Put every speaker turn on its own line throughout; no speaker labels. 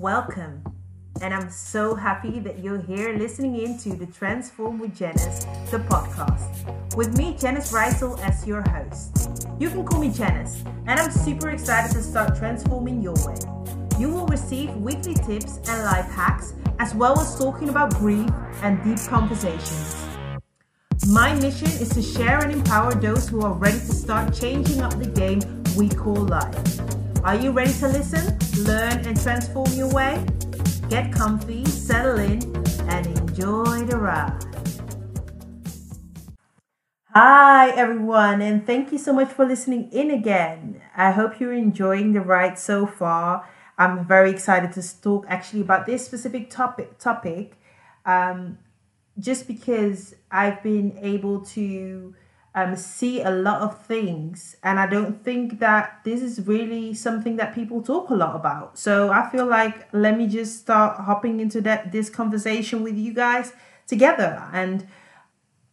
Welcome. And I'm so happy that you're here listening in to the Transform with Janice, the podcast, with me, Janice Reisel, as your host. You can call me Janice, and I'm super excited to start transforming your way. You will receive weekly tips and life hacks, as well as talking about grief and deep conversations. My mission is to share and empower those who are ready to start changing up the game we call life. Are you ready to listen, learn, and transform your way? Get comfy, settle in, and enjoy the ride. Hi, everyone, and thank you so much for listening in again. I hope you're enjoying the ride so far. I'm very excited to talk actually about this specific topic. Topic, um, just because I've been able to um, see a lot of things, and I don't think that this is really something that people talk a lot about. So I feel like let me just start hopping into that this conversation with you guys together. And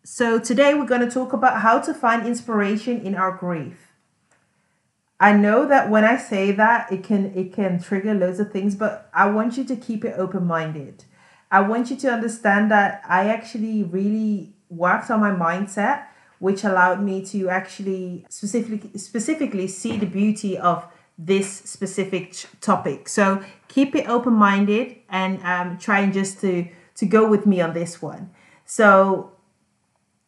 so today we're going to talk about how to find inspiration in our grief. I know that when I say that it can it can trigger loads of things, but I want you to keep it open minded. I want you to understand that I actually really worked on my mindset which allowed me to actually specifically specifically see the beauty of this specific topic. So keep it open minded and um, trying just to to go with me on this one. So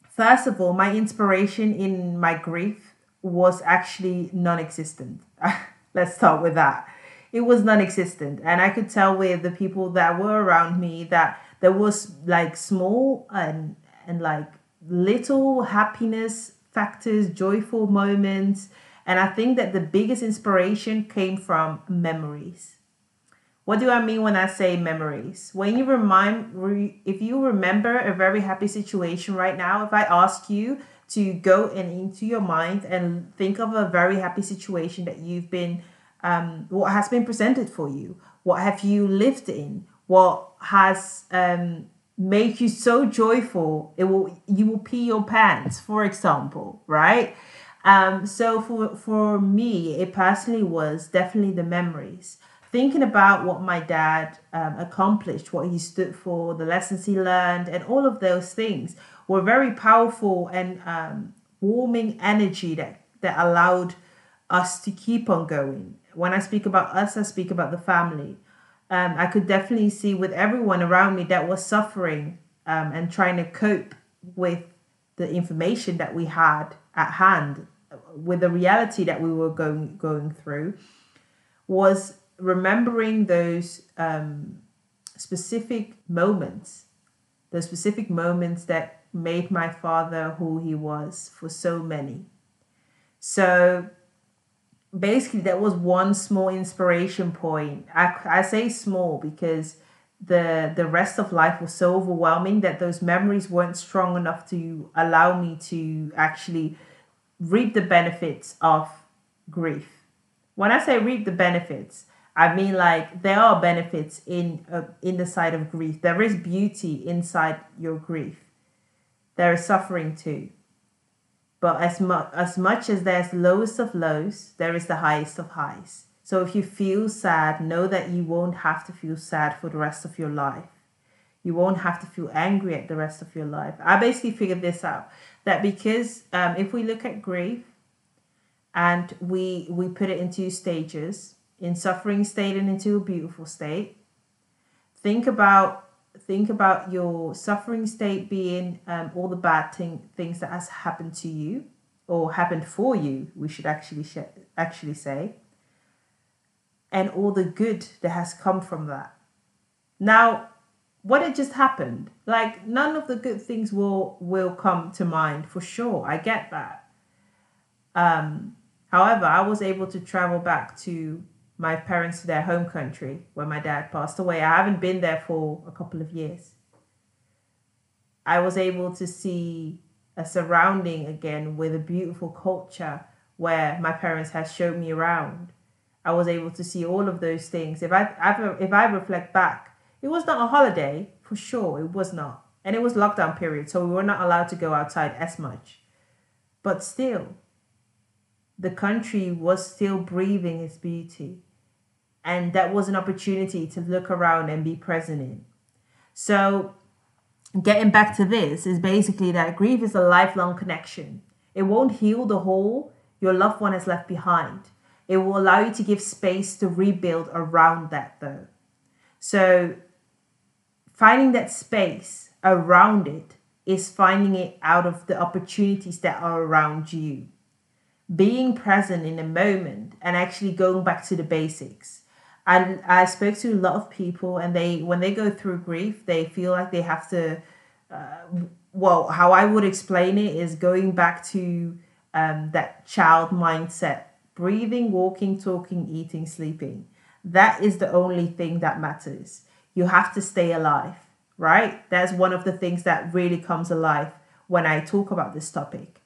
first of all, my inspiration in my grief was actually non-existent. Let's start with that. It was non-existent, and I could tell with the people that were around me that there was like small and and like little happiness factors, joyful moments. And I think that the biggest inspiration came from memories. What do I mean when I say memories? When you remind, if you remember a very happy situation right now, if I ask you to go and into your mind and think of a very happy situation that you've been, um, what has been presented for you, what have you lived in, what has um, make you so joyful it will you will pee your pants for example right? Um so for for me it personally was definitely the memories. Thinking about what my dad um, accomplished what he stood for the lessons he learned and all of those things were very powerful and um, warming energy that that allowed us to keep on going. When i speak about us i speak about the family um, I could definitely see with everyone around me that was suffering um, and trying to cope with the information that we had at hand, with the reality that we were going going through, was remembering those um, specific moments, the specific moments that made my father who he was for so many. So basically that was one small inspiration point. I, I say small because the the rest of life was so overwhelming that those memories weren't strong enough to allow me to actually reap the benefits of grief. When I say reap the benefits, I mean like there are benefits in uh, in the side of grief. There is beauty inside your grief. There is suffering too. But as much as much as there's lowest of lows, there is the highest of highs. So if you feel sad, know that you won't have to feel sad for the rest of your life. You won't have to feel angry at the rest of your life. I basically figured this out that because um, if we look at grief and we we put it into stages, in suffering state and into a beautiful state, think about think about your suffering state being um, all the bad thing, things that has happened to you or happened for you we should actually sh- actually say and all the good that has come from that. Now what had just happened? Like none of the good things will will come to mind for sure i get that. Um however i was able to travel back to my parents to their home country when my dad passed away. I haven't been there for a couple of years. I was able to see a surrounding again with a beautiful culture where my parents had showed me around. I was able to see all of those things. If I if I reflect back, it was not a holiday for sure. It was not, and it was lockdown period, so we were not allowed to go outside as much. But still, the country was still breathing its beauty and that was an opportunity to look around and be present in. So, getting back to this is basically that grief is a lifelong connection. It won't heal the hole your loved one has left behind. It will allow you to give space to rebuild around that, though. So, finding that space around it is finding it out of the opportunities that are around you. Being present in the moment and actually going back to the basics. And I spoke to a lot of people, and they, when they go through grief, they feel like they have to. Uh, well, how I would explain it is going back to um, that child mindset breathing, walking, talking, eating, sleeping. That is the only thing that matters. You have to stay alive, right? That's one of the things that really comes alive when I talk about this topic.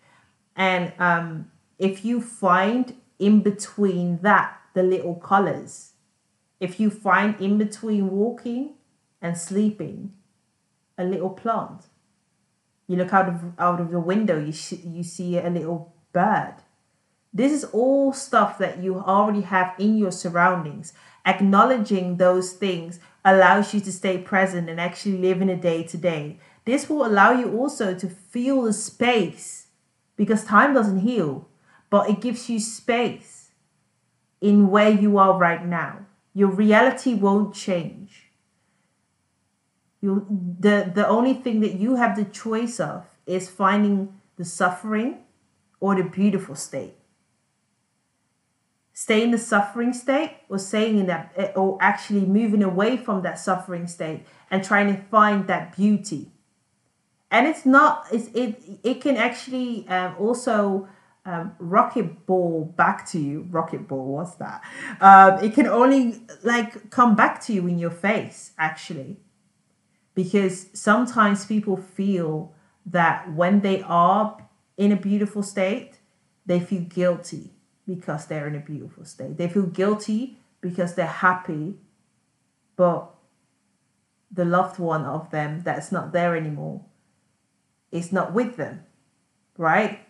And um, if you find in between that the little colors, if you find in between walking and sleeping a little plant, you look out of out of the window, you sh- you see a little bird. This is all stuff that you already have in your surroundings. Acknowledging those things allows you to stay present and actually live in a day to day. This will allow you also to feel the space because time doesn't heal, but it gives you space in where you are right now. Your reality won't change. You, the, the only thing that you have the choice of is finding the suffering or the beautiful state. Stay in the suffering state or staying in that, eh, or actually moving away from that suffering state and trying to find that beauty. And it's not, it's, it, it can actually um, also um, rocket ball back to you. Rocket ball, what's that? Um, it can only like come back to you in your face, actually. Because sometimes people feel that when they are in a beautiful state, they feel guilty because they're in a beautiful state. They feel guilty because they're happy, but the loved one of them that's not there anymore is not with them, right?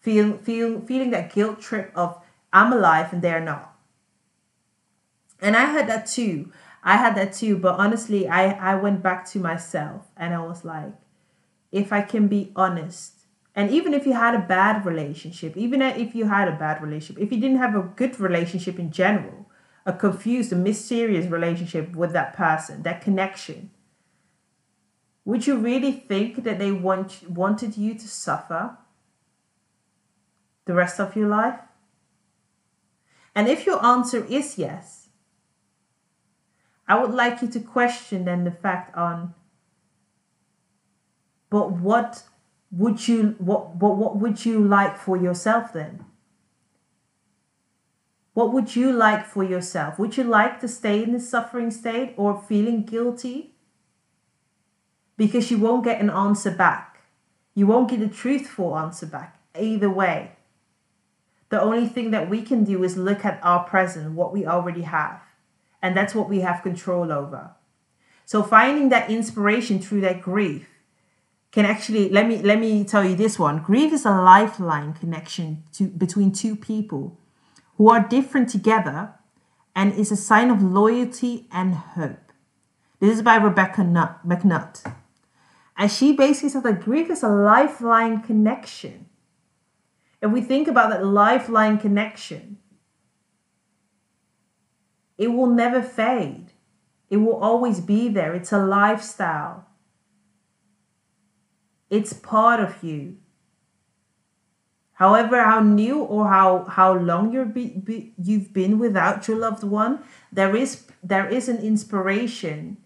Feel, feel, feeling that guilt trip of I'm alive and they're not. And I had that too. I had that too. But honestly, I, I went back to myself and I was like, if I can be honest, and even if you had a bad relationship, even if you had a bad relationship, if you didn't have a good relationship in general, a confused, a mysterious relationship with that person, that connection, would you really think that they want wanted you to suffer the rest of your life? And if your answer is yes, I would like you to question then the fact on but what would you what what what would you like for yourself then? What would you like for yourself? Would you like to stay in the suffering state or feeling guilty? Because you won't get an answer back. You won't get a truthful answer back either way. The only thing that we can do is look at our present, what we already have. And that's what we have control over. So finding that inspiration through that grief can actually let me let me tell you this one grief is a lifeline connection to between two people who are different together and is a sign of loyalty and hope this is by rebecca Nutt, mcnutt and she basically said that grief is a lifeline connection if we think about that lifeline connection. It will never fade. It will always be there. It's a lifestyle. It's part of you. However, how new or how how long you're be, be, you've been without your loved one, there is there is an inspiration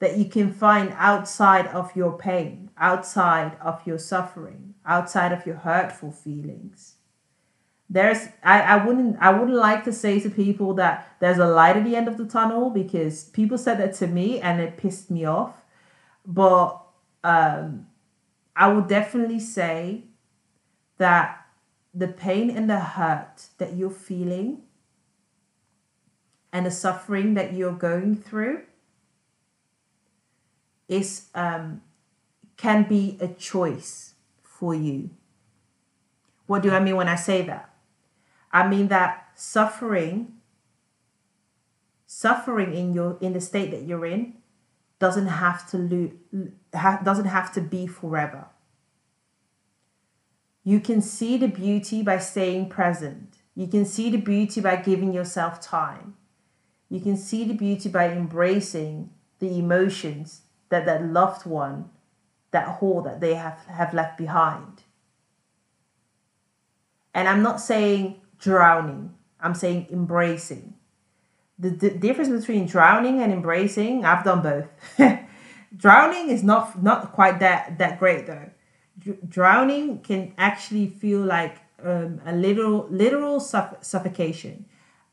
that you can find outside of your pain, outside of your suffering, outside of your hurtful feelings. There's I, I wouldn't I wouldn't like to say to people that there's a light at the end of the tunnel because people said that to me and it pissed me off. But um I would definitely say that the pain and the hurt that you're feeling and the suffering that you're going through is um, can be a choice for you. What do I mean when I say that? I mean that suffering suffering in your in the state that you're in doesn't have to lo- ha- doesn't have to be forever. You can see the beauty by staying present. You can see the beauty by giving yourself time. You can see the beauty by embracing the emotions that that loved one, that hole that they have, have left behind. And I'm not saying drowning, I'm saying embracing. The, the difference between drowning and embracing, I've done both. drowning is not not quite that that great though. Dr- drowning can actually feel like um, a literal literal suff- suffocation.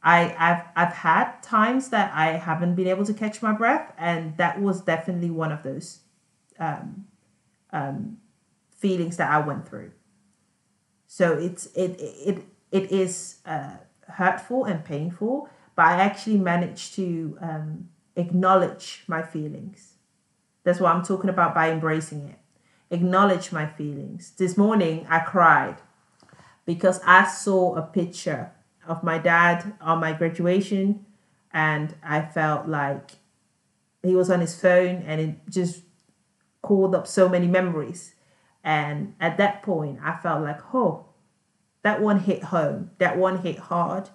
I, I've I've had times that I haven't been able to catch my breath, and that was definitely one of those um, um, feelings that I went through. So it's it it it is uh, hurtful and painful, but I actually managed to um, acknowledge my feelings. That's what I'm talking about by embracing it. Acknowledge my feelings. This morning I cried because I saw a picture of my dad on my graduation and I felt like he was on his phone and it just called up so many memories. And at that point, I felt like, oh, that one hit home, that one hit hard.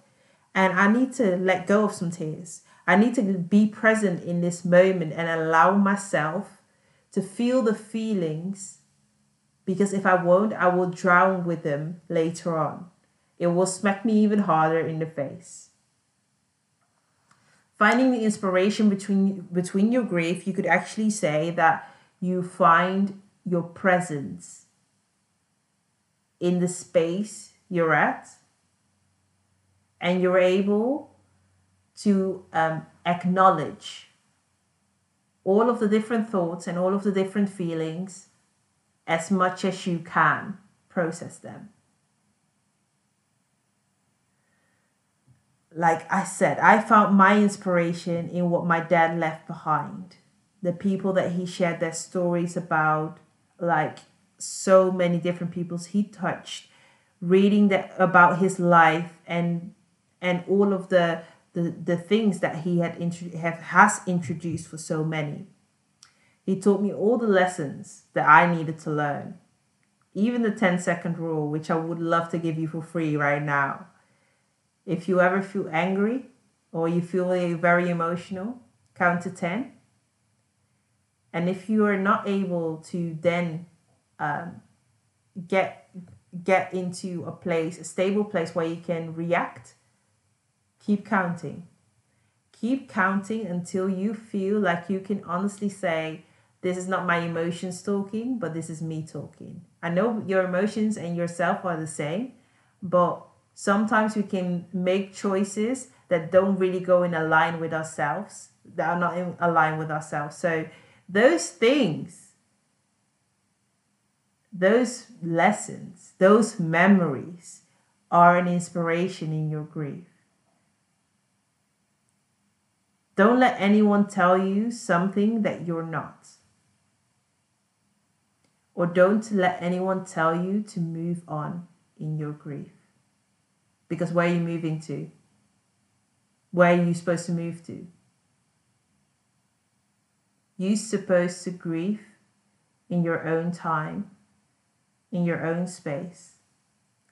And I need to let go of some tears. I need to be present in this moment and allow myself to feel the feelings because if I won't, I will drown with them later on. It will smack me even harder in the face. Finding the inspiration between between your grief, you could actually say that you find your presence in the space you're at, and you're able to um, acknowledge all of the different thoughts and all of the different feelings as much as you can process them. Like I said, I found my inspiration in what my dad left behind. The people that he shared their stories about, like so many different peoples he touched, reading that about his life and and all of the the, the things that he had intro- have, has introduced for so many. He taught me all the lessons that I needed to learn. Even the 10 second rule, which I would love to give you for free right now. If you ever feel angry or you feel very emotional, count to 10. And if you are not able to then um, get get into a place, a stable place where you can react, keep counting. Keep counting until you feel like you can honestly say, this is not my emotions talking, but this is me talking. I know your emotions and yourself are the same, but sometimes we can make choices that don't really go in align with ourselves, that are not in align with ourselves. So those things, those lessons, those memories are an inspiration in your grief. Don't let anyone tell you something that you're not. Or don't let anyone tell you to move on in your grief. Because where are you moving to? Where are you supposed to move to? You're supposed to grieve in your own time, in your own space.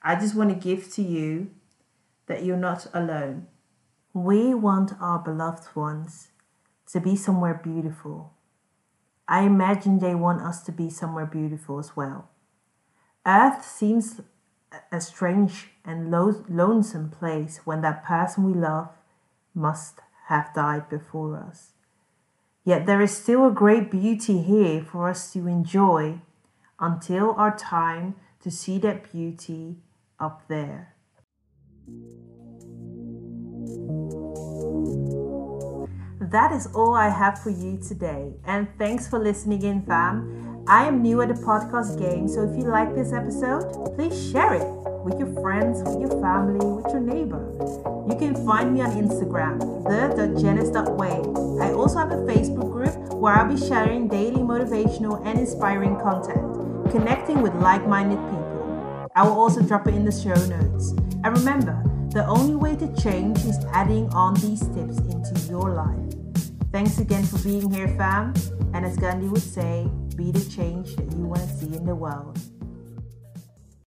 I just want to give to you that you're not alone. We want our beloved ones to be somewhere beautiful. I imagine they want us to be somewhere beautiful as well. Earth seems a strange and lo- lonesome place when that person we love must have died before us. Yet there is still a great beauty here for us to enjoy until our time to see that beauty up there. That is all I have for you today, and thanks for listening in, fam. I am new at the podcast game, so if you like this episode, please share it with your friends, with your family, with your neighbor. You can find me on Instagram, the.janice.way. I also have a Facebook group where I'll be sharing daily motivational and inspiring content, connecting with like minded people. I will also drop it in the show notes. And remember, The only way to change is adding on these tips into your life. Thanks again for being here, fam. And as Gandhi would say, be the change that you want to see in the world.